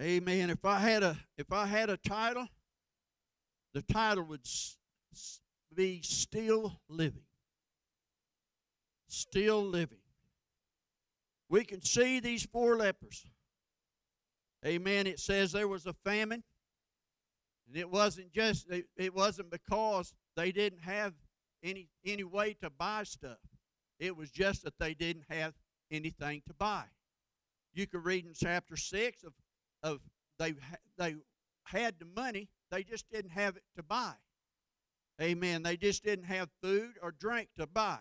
Amen. If I had a if I had a title, the title would be still living. Still living. We can see these four lepers. Amen. It says there was a famine. And it wasn't just it, it wasn't because they didn't have any any way to buy stuff. It was just that they didn't have anything to buy. You can read in chapter six of of they they had the money, they just didn't have it to buy. Amen. They just didn't have food or drink to buy,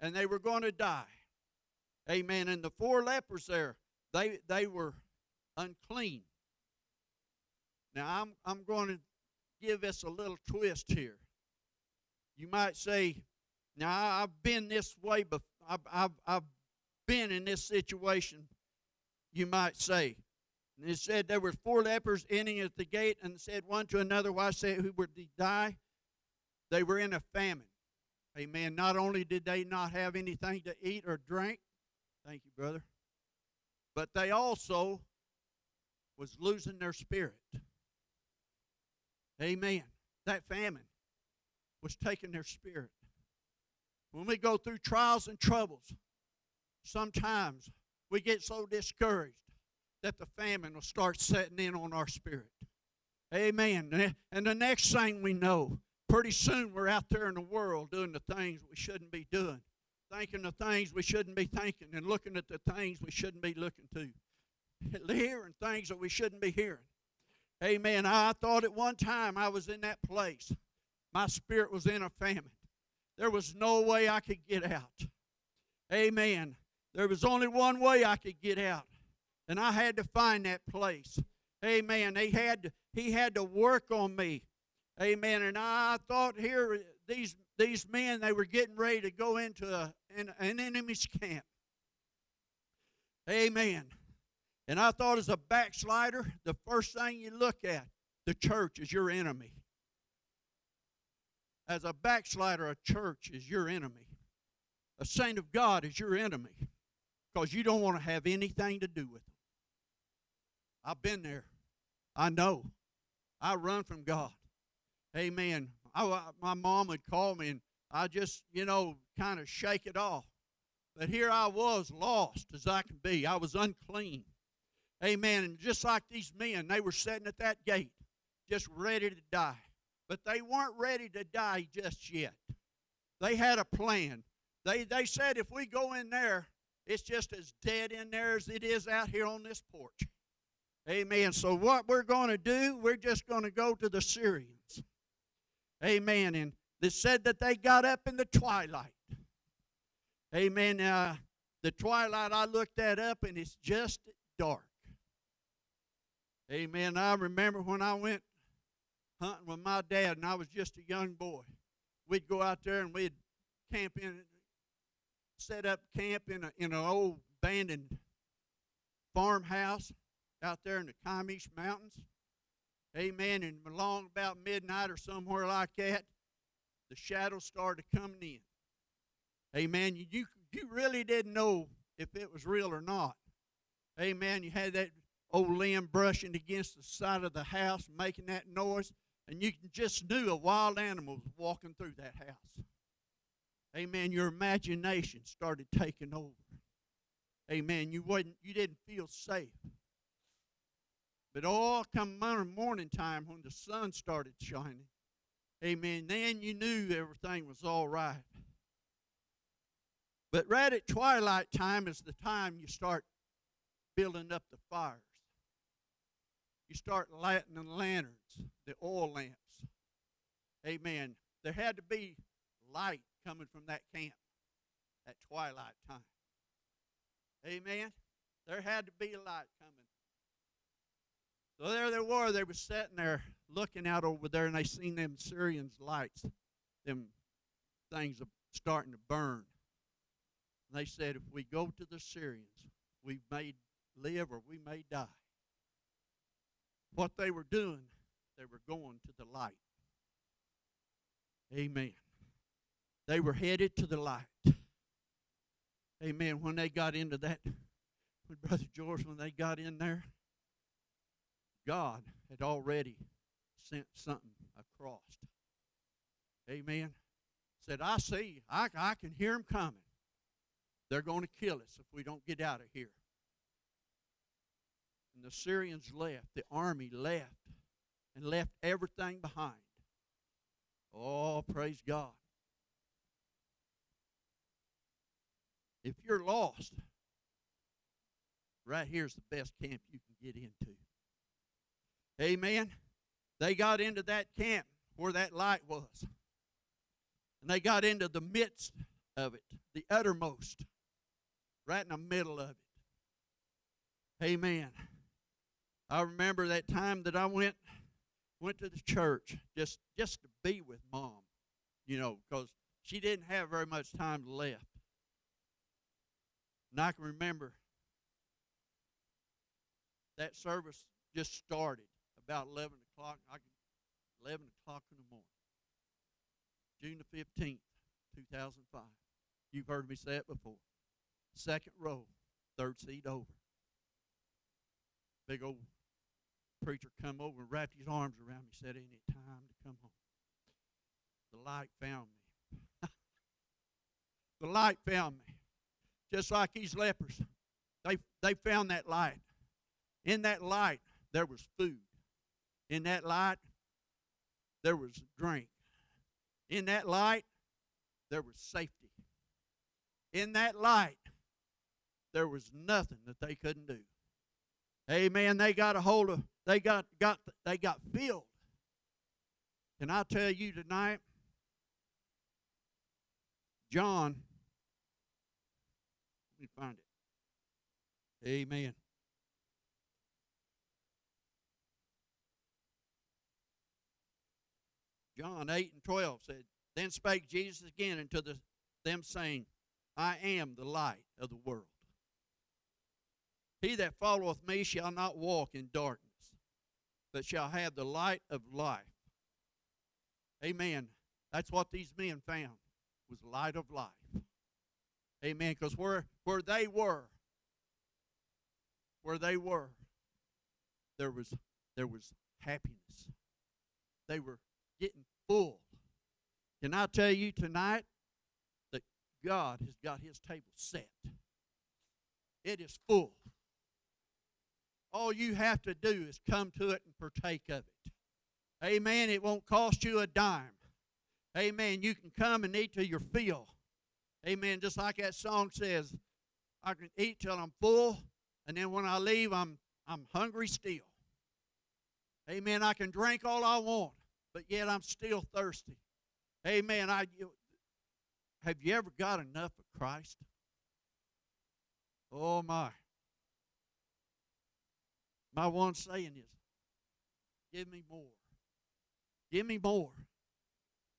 and they were going to die. Amen. And the four lepers there, they they were unclean. Now I'm I'm going to give us a little twist here. You might say, now I've been this way, but I've, I've, I've been in this situation. You might say, and it said there were four lepers entering at the gate, and said one to another, "Why say who would die?" They were in a famine. Amen. Not only did they not have anything to eat or drink, thank you, brother, but they also was losing their spirit. Amen. That famine was taking their spirit. When we go through trials and troubles, sometimes we get so discouraged that the famine will start setting in on our spirit. Amen. And the next thing we know, pretty soon we're out there in the world doing the things we shouldn't be doing, thinking the things we shouldn't be thinking, and looking at the things we shouldn't be looking to, hearing things that we shouldn't be hearing. Amen. I thought at one time I was in that place. My spirit was in a famine. There was no way I could get out. Amen. There was only one way I could get out, and I had to find that place. Amen. He had he had to work on me. Amen. And I thought here these these men they were getting ready to go into a, an, an enemy's camp. Amen. And I thought as a backslider, the first thing you look at, the church is your enemy. As a backslider, a church is your enemy. A saint of God is your enemy because you don't want to have anything to do with them. I've been there. I know. I run from God. Amen. I, my mom would call me and I just, you know, kind of shake it off. But here I was, lost as I can be. I was unclean. Amen. And just like these men, they were sitting at that gate, just ready to die. But they weren't ready to die just yet. They had a plan. They, they said if we go in there, it's just as dead in there as it is out here on this porch. Amen. So, what we're going to do, we're just going to go to the Syrians. Amen. And they said that they got up in the twilight. Amen. Uh, the twilight, I looked that up, and it's just dark. Amen. I remember when I went hunting with my dad, and I was just a young boy. We'd go out there and we'd camp in, set up camp in, a, in an old abandoned farmhouse out there in the Kiamichi Mountains. Amen. And along about midnight or somewhere like that, the shadows started coming in. Amen. You, you, really didn't know if it was real or not. Amen. You had that old limb brushing against the side of the house, making that noise, and you can just knew a wild animal was walking through that house. Amen. Your imagination started taking over. Amen. You wasn't you didn't feel safe. But all come morning time when the sun started shining, amen, then you knew everything was all right. But right at twilight time is the time you start building up the fires. You start lighting the lanterns, the oil lamps. Amen. There had to be light coming from that camp at twilight time. Amen. There had to be light coming. So there they were. They were sitting there looking out over there, and they seen them Syrians' lights, them things starting to burn. And they said, if we go to the Syrians, we may live or we may die. What they were doing, they were going to the light. Amen. They were headed to the light. Amen. When they got into that, when Brother George, when they got in there, God had already sent something across. Amen. Said, I see, I, I can hear them coming. They're going to kill us if we don't get out of here. And the Syrians left, the army left, and left everything behind. Oh, praise God. If you're lost, right here's the best camp you can get into. Amen. They got into that camp where that light was. And they got into the midst of it, the uttermost, right in the middle of it. Amen. I remember that time that I went went to the church just just to be with mom, you know, because she didn't have very much time left. And I can remember that service just started about 11 o'clock. I can, 11 o'clock in the morning. June the 15th, 2005. You've heard me say it before. Second row, third seat over. Big old preacher come over and wrapped his arms around me said, Ain't it time to come home? The light found me. the light found me. Just like these lepers. They, they found that light. In that light, there was food. In that light, there was drink. In that light, there was safety. In that light, there was nothing that they couldn't do. Amen. They got a hold of, they got, got, they got filled. Can I tell you tonight? John, let me find it. Amen. John 8 and 12 said, Then spake Jesus again unto the, them, saying, I am the light of the world. He that followeth me shall not walk in darkness, but shall have the light of life. Amen. That's what these men found was light of life. Amen. Because where, where they were, where they were, there was there was happiness. They were getting full. Can I tell you tonight that God has got his table set? It is full. All you have to do is come to it and partake of it. Amen. It won't cost you a dime. Amen. You can come and eat till you're full. Amen. Just like that song says, I can eat till I'm full, and then when I leave, I'm I'm hungry still. Amen. I can drink all I want but yet I'm still thirsty. Amen. I have you ever got enough of Christ? Oh my. My one saying is, give me more. Give me more.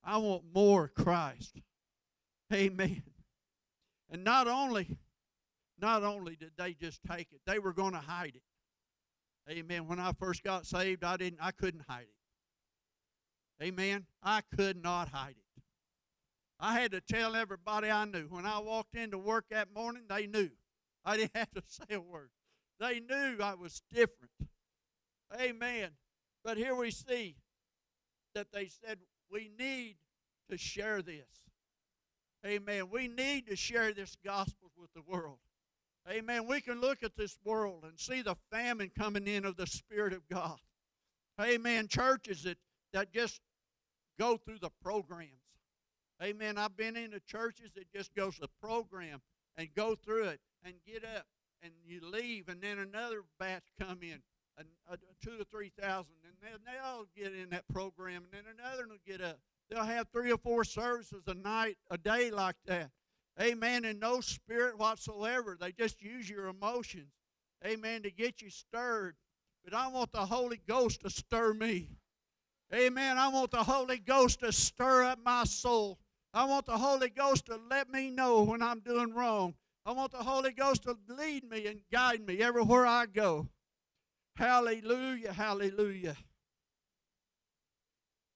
I want more Christ. Amen. And not only, not only did they just take it, they were going to hide it. Amen. When I first got saved, I didn't I couldn't hide it. Amen. I could not hide it. I had to tell everybody I knew. When I walked into work that morning, they knew. I didn't have to say a word. They knew I was different. Amen. But here we see that they said we need to share this. Amen. We need to share this gospel with the world. Amen. We can look at this world and see the famine coming in of the Spirit of God. Amen. Churches that that just go through the programs. Amen. I've been in the churches that just goes the program and go through it and get up and you leave and then another batch come in, and uh, two to three thousand, and then they'll get in that program, and then another one will get up. They'll have three or four services a night, a day like that. Amen. And no spirit whatsoever. They just use your emotions. Amen. To get you stirred. But I want the Holy Ghost to stir me. Amen. I want the Holy Ghost to stir up my soul. I want the Holy Ghost to let me know when I'm doing wrong. I want the Holy Ghost to lead me and guide me everywhere I go. Hallelujah, hallelujah.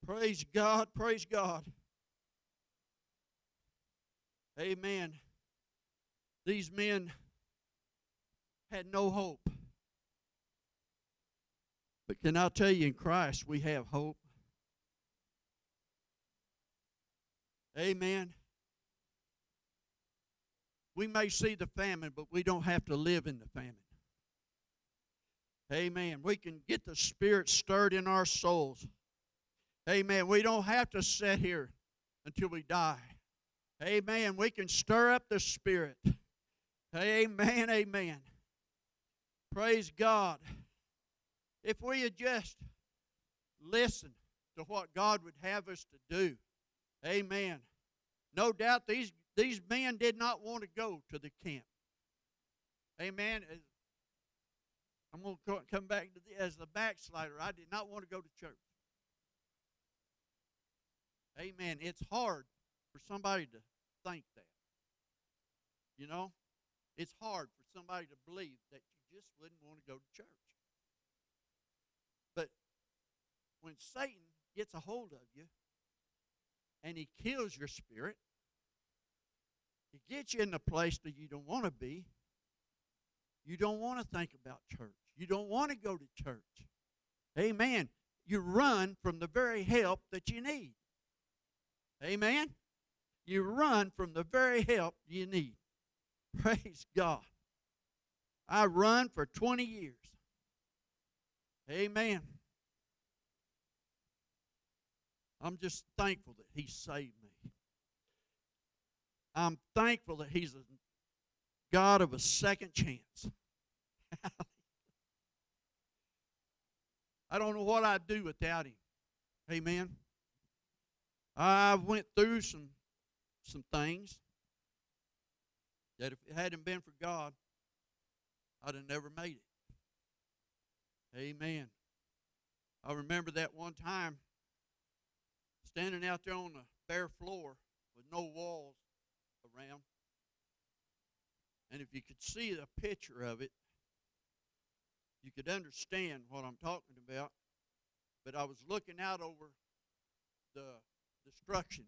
Praise God, praise God. Amen. These men had no hope. But can I tell you, in Christ, we have hope. Amen. We may see the famine, but we don't have to live in the famine. Amen. We can get the Spirit stirred in our souls. Amen. We don't have to sit here until we die. Amen. We can stir up the Spirit. Amen. Amen. Praise God. If we had just listened to what God would have us to do, amen. No doubt these, these men did not want to go to the camp. Amen. Uh, I'm going to come back to the, as the backslider. I did not want to go to church. Amen. It's hard for somebody to think that. You know, it's hard for somebody to believe that you just wouldn't want to go to church. But when Satan gets a hold of you and he kills your spirit, he gets you in the place that you don't want to be. You don't want to think about church. You don't want to go to church. Amen. You run from the very help that you need. Amen. You run from the very help you need. Praise God. I run for 20 years. Amen. I'm just thankful that He saved me. I'm thankful that He's a God of a second chance. I don't know what I'd do without Him. Amen. I went through some some things that if it hadn't been for God, I'd have never made it. Amen. I remember that one time standing out there on the bare floor with no walls around. And if you could see the picture of it, you could understand what I'm talking about. But I was looking out over the destruction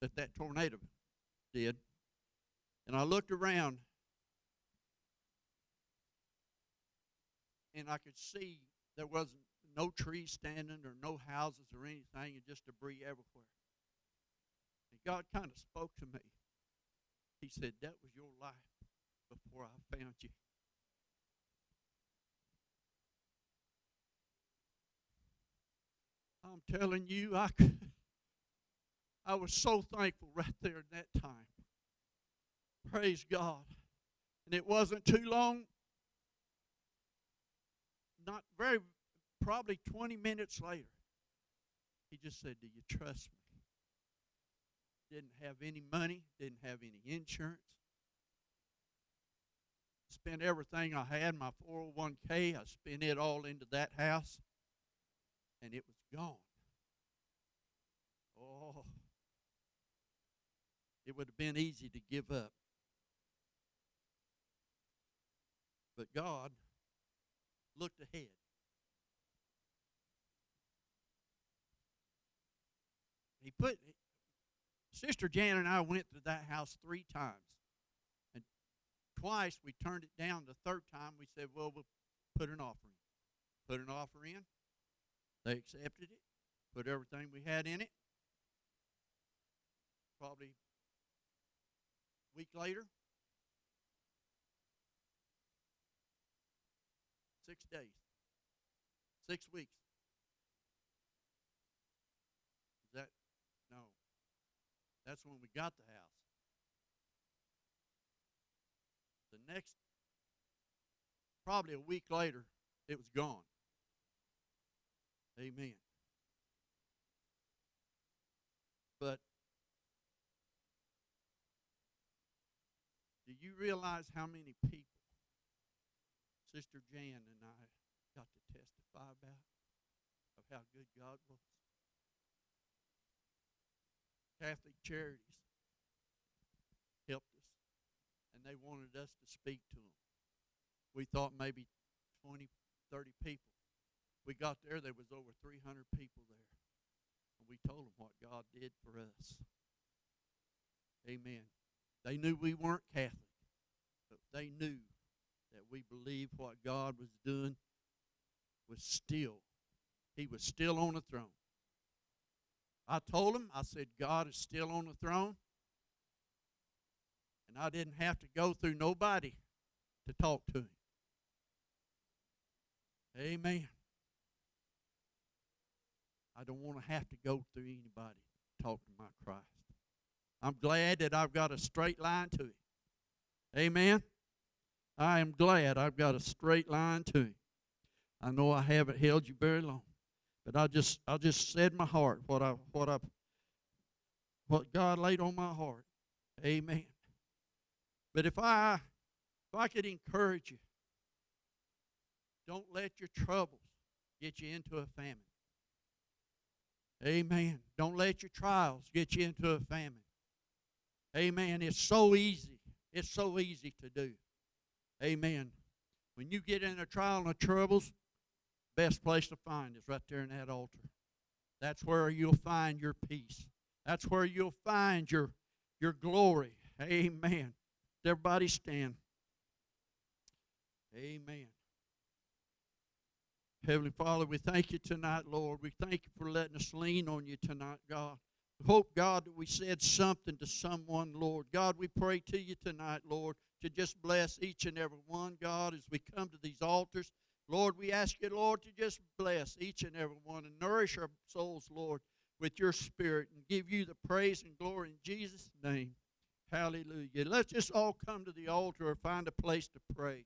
that that tornado did. And I looked around and I could see there wasn't no trees standing or no houses or anything and just debris everywhere. And God kind of spoke to me. He said, That was your life before I found you. I'm telling you, I I was so thankful right there in that time. Praise God. And it wasn't too long, not very, probably 20 minutes later, he just said, Do you trust me? Didn't have any money, didn't have any insurance. Spent everything I had, my 401k, I spent it all into that house, and it was gone. Oh, it would have been easy to give up. But God looked ahead. He put Sister Jan and I went to that house three times. And twice we turned it down. The third time we said, Well, we'll put an offer in. Put an offer in. They accepted it, put everything we had in it. Probably a week later, six days, six weeks. Is that no? That's when we got the house. The next, probably a week later, it was gone. Amen. But do you realize how many people Sister Jan and I got to testify about of how good God was? Catholic Charities helped us, and they wanted us to speak to them. We thought maybe 20, 30 people. We got there, there was over 300 people there. And we told them what God did for us. Amen. They knew we weren't Catholic, but they knew that we believed what God was doing was still he was still on the throne. I told him, I said, God is still on the throne. And I didn't have to go through nobody to talk to him. Amen. I don't want to have to go through anybody to talk to my Christ. I'm glad that I've got a straight line to him. Amen. I am glad I've got a straight line to him. I know I haven't held you very long, but I just I just said my heart what I what I what God laid on my heart. Amen. But if I if I could encourage you, don't let your troubles get you into a famine. Amen. Don't let your trials get you into a famine. Amen. It's so easy. It's so easy to do. Amen. When you get in a trial and a troubles, best place to find is right there in that altar. That's where you'll find your peace. That's where you'll find your your glory. Amen. Everybody stand. Amen. Heavenly Father, we thank you tonight, Lord. We thank you for letting us lean on you tonight, God. We hope, God, that we said something to someone, Lord. God, we pray to you tonight, Lord, to just bless each and every one, God, as we come to these altars. Lord, we ask you, Lord, to just bless each and every one and nourish our souls, Lord, with your spirit and give you the praise and glory in Jesus' name. Hallelujah. Let's just all come to the altar or find a place to pray.